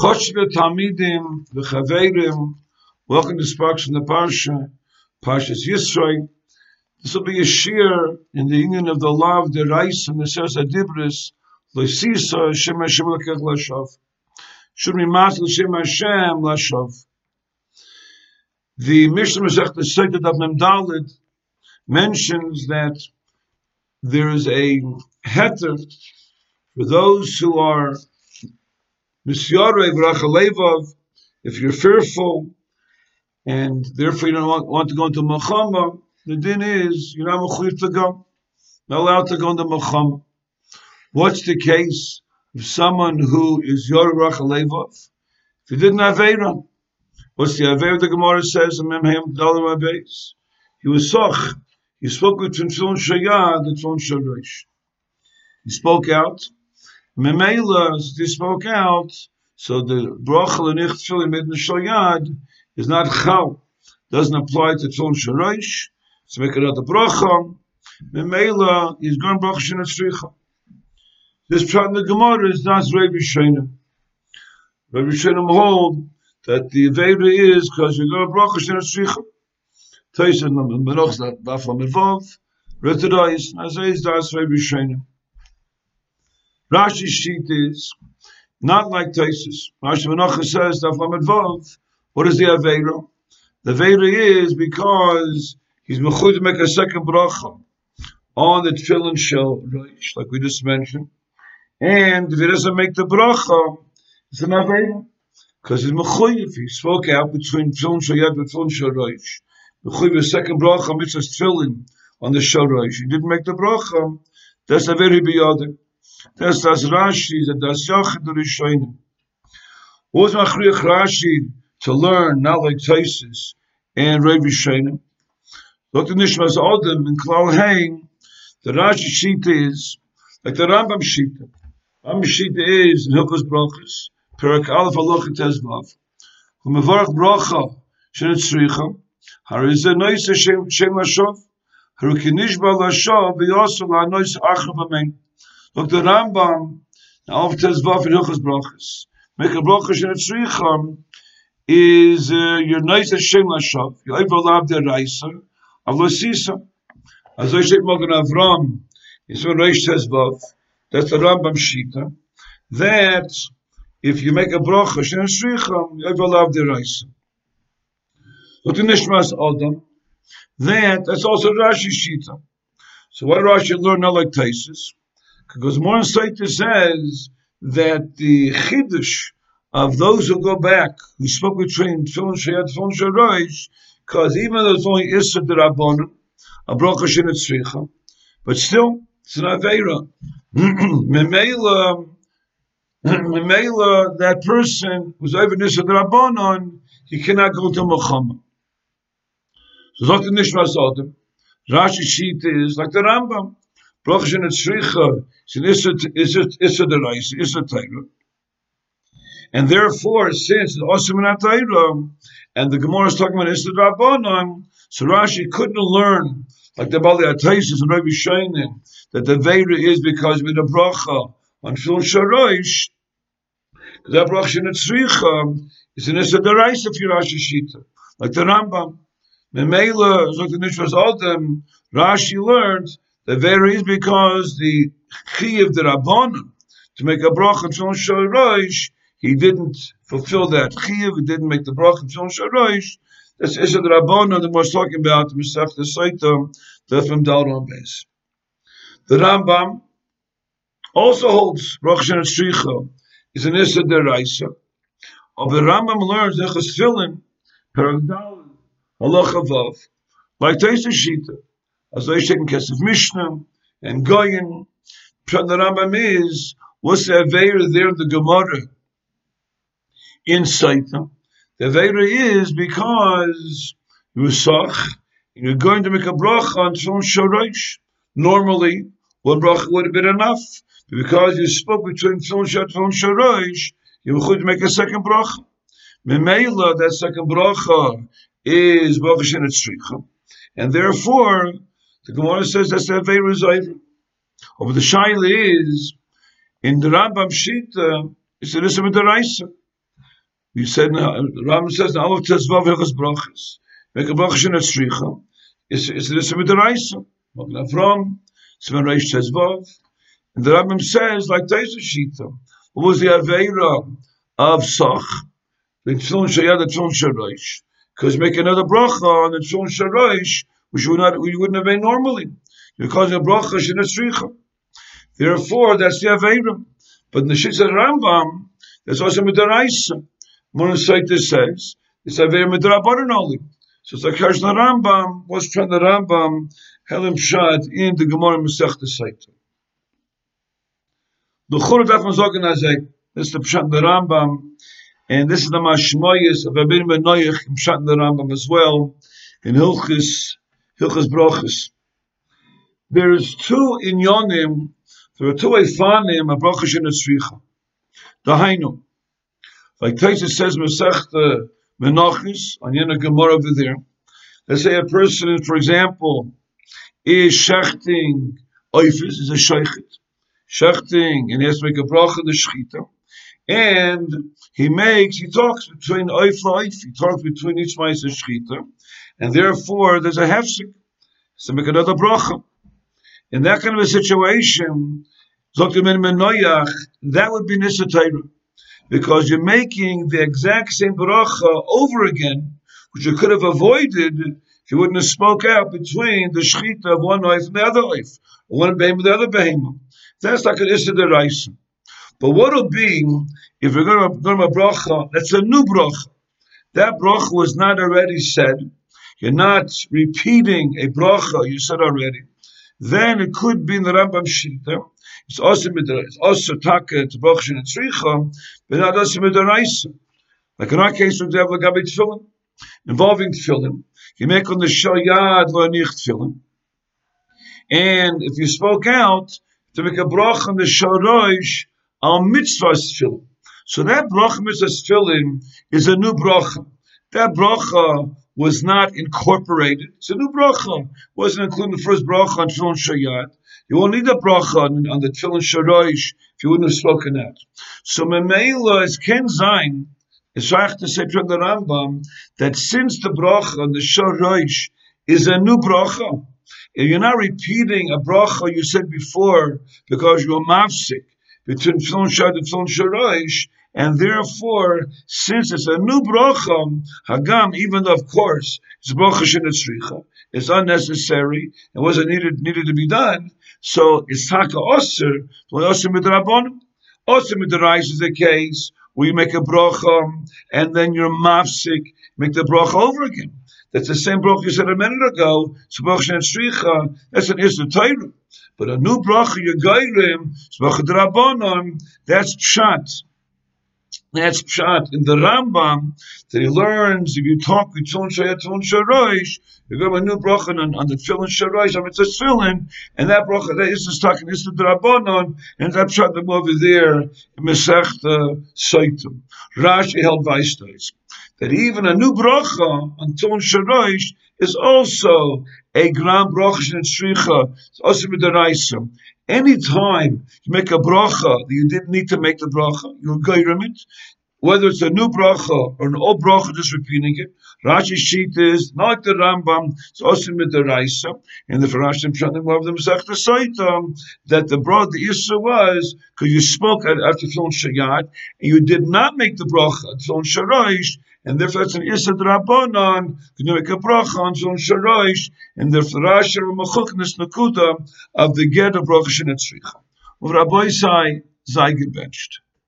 Choshve Talmidim v'Chaverim. Welcome to Sparks from the Parsha, Parshas Yisroi. This will be a shir in the union of the love, the rice, and the Seres Adibris, L'Sisa Shem Hashem L'Kech L'Shav. Should we master Shem Hashem L'Shav. The Mishnah Masech, the Seitet of Memdalid, mentions that there is a heter for those who are if you're fearful and therefore you don't want, want to go into Muhammad, the din is you're not mechuyev to go, not allowed to go into Muhammad. What's the case of someone who is Yor Rachalevov? If he didn't have Avera, what's the Avera the Gemara says in Memhem? He was Soch. He spoke with Tfilin Shayad and Tfilin Sharish. He spoke out. Memela, they spoke out, so the bracha lenich tefillin mit nishayad is not chal, doesn't apply to tefillin sharish. So make the bracha. Memela is going bracha shenat stricha. This part in the Gemara is not Rabbi Shainim. Rabbi Shainim hold that the Aveda is because you're going bracha shenat stricha. Taisin Menoch that Bafla Mevov, Retadais, Nazais Das Rabbi Shainim. Rashi's sheet is not like Taisus. Rashi Menachah says. What is the Avera? The Avera is because he's mechud to make a second bracha on the tefillin shell, like we just mentioned. And if he doesn't make the bracha, it's an Avera. Because he's mechuyev. He spoke out between tefillin shel yad and tefillin shel roish. Mechuyev a second bracha mitzvah tefillin on the shel roish. He didn't make the bracha. That's a very biyadin. Das das Rashi, das Yochid Rishonim. Was Machriach Rashi to learn, not like Taisis and Rav Rishonim. Dr. Nishmas Odom in Klal Hain, the Rashi sheet is, like the Rambam sheet. Rambam sheet is in Hilchos Brachas, Perak Aleph et Tezvav. Umevarach Bracha, Shenet Tzricha, Harizah Noise Shem Lashov, Harukinish Ba Lashov, V'yosel HaNoise Achav Amen. Look, the Rambam, auf Tezvav in Hilchas Brachas, make a bracha shen tzricham, is uh, your nice Hashem Lashav, you overlap the Raisa, of Lasisa. As I said, Magen Avram, is when Reish Tezvav, that's the Rambam Shita, that if you make a bracha shen tzricham, you overlap the Raisa. But in Nishmas Adam, that, that's also Rashi Shita. So why Rashi learn not like Taisis? Because more Saita says that the chidush of those who go back, who spoke between Tfilin Shayat Tfilin Sharoish, because even though it's only Issa Derabon, a Brocha Shinat but still, it's an Aveira. Memela, Memela, that person who's over Nissa Derabonon, he cannot go to Muhammad. So Dr. Nishmas Adam, Rashi Sheet is like the Rambam. Bracha Shinat Shricha is Issa Derais, Issa Taira. And therefore, since the Osman Taira, and the Gemara is talking about Issa Rabbanon, so Rashi couldn't learn, like the Bali Ataisis and Rabbi Shainin, that the Veda is because with the Bracha on Shul Sharoish, that Bracha Shinat Shricha is an Issa Derais of Rashi Shita, like the Rambam. Memela, Zok the Nishmas Adam, Rashi learned the varies because the chi the Rabbanon to make a bracha tzon shorosh, he didn't fulfill that chi he didn't make the bracha tzon shorosh. This is the Rabbanon that we're talking about, Misaf the Saitam, the from Dalron base. The Rambam also holds bracha and stricha is an issa deraisa. Of the Rambam learns that chesfilim, peragdal, halacha vav, like Teisa Shita, as I say in Kesef Mishnah and Goyin. Pshat the Rambam is what's the Aveira there in the Gemara in Saitam. The Aveira is because you Sach and you're going to make a bracha on Tzon Shorosh. Normally, one bracha would have been enough. But because you spoke between Tzon Shorosh, you could make a second bracha. Memela, that second bracha is bracha shenet and therefore the Gemara says that's a very Zayver. Over the Shaila is, in the Rambam Shita, it's a Nisa Midaraisa. We said, uh, Ram says, "Now of tzvav hilchos brachas." Make a bracha in a stricha. It's it's the with the raisa. Magen Avram, Seven Reish tzvav. And the Rambam says, like Taisa Shita, what was the Aveira of Sach? The Tzon Shayad, the Tzon Sharosh. Because make another bracha on the Tzon Sharosh, which would not, we wouldn't have made normally. because of bracha Shinat Therefore, that's the Aveira. But in the Shitza Rambam, there's also Midaraisa. Monocyte says, it's Aveira Midrabaran only. So it's like Rambam, what's trying the Rambam, Helim Shad in the Gemara Masech the Saita. The Chur darf man sagen, this is the Pshat the Rambam, and this is the Mashmoyes of Abin Ben Noyach in Pshat the Rambam as well, in Hilchis, Hilchis Brochis. There's two in Yonim, there are two Eifanim, a Brochis and a Tzricha. The Hainu. Like Taisa says, Masech the Menachis, on Yena Gemara over there. Let's say a person, for example, is shechting oifis, is a sheichet. Shechting, and he has to make a bracha the shechita. And he makes, he talks between oif and oif, he talks between each mice and shechita. And therefore, there's a hefsik. So make another bracha. In that kind of a situation, that would be nisatayra because you're making the exact same bracha over again, which you could have avoided if you wouldn't have spoke out between the shechita of one wife and the other wife, or one behemoth and the other behemoth. That's like an issa deraisa. But what will be if you're going to to a bracha? That's a new bracha. That bracha was not already said. You're not repeating a bracha you said already. Then it could be in the Rambam Shita it's also mit der, it's also taka to Bochshin and Tzricha, but not also Reise. Like in our case, for example, Gabi Tfilin, involving Tfilin, you make on the Shayad lo nicht Tfilin, and if you spoke out, to make a brach on the Shorosh, al mitzvahs Tfilin. So that brach mitzvah Tfilin is a new bracha. That bracha was not incorporated. It's a new bracha. wasn't included in the first bracha on Tfilin Shayad. You won't need a bracha on, on the tefillin shorosh if you wouldn't have spoken that. So Memela is Ken Zain, is right to say from the Rambam that since the bracha on the shorosh is a new bracha, if you're not repeating a bracha you said before because you're mafsik between tefillin shad and tefillin shorosh, and therefore, since it's a new bracha, Hagam, even though of course it's bracha shenetzricha, it's unnecessary, it wasn't needed needed to be done. So it's taka osir, osir midrabon. Osir midrais is the case where you make a bracha and then you're mafsik, make the bracha over again. That's the same bracha you said a minute ago. So bracha shenetzricha, that's an Torah. But a new bracha gairim, bracha drabonon, that's pshat. That's pshat in the Rambam that he learns if you talk with Tzon Shayat Tzon Sharosh, you go a new bracha on, on the Tefillin Sharosh, mean, it's a Tefillin, and that bracha, that is the and it's the Drabonon, and that pshat them over there in Masechta Saitim. Rashi held Weistais, that even a new bracha on Tzon Sharosh is also a grand bracha in Shricha, it's also with the Raisa. Anytime you make a bracha that you didn't need to make the bracha, you're gairim it. Whether it's a new bracha or an old bracha, just repeating it. Rashi sheet is not the Rambam. It's also with the Raisa and the Farashim Shanim of the Masechta Saitam that the broad the issue was because you spoke after Tefillin Shayat and you did not make the bracha Tefillin Sharayish and therefore it's an Issa Drabonon, can you make a bracha on Zon Sharayish, and therefore Rashi Ramachuknis Nakuda of the get of Bracha Shenetzricha. Rabbi Sai, Zai gebenched.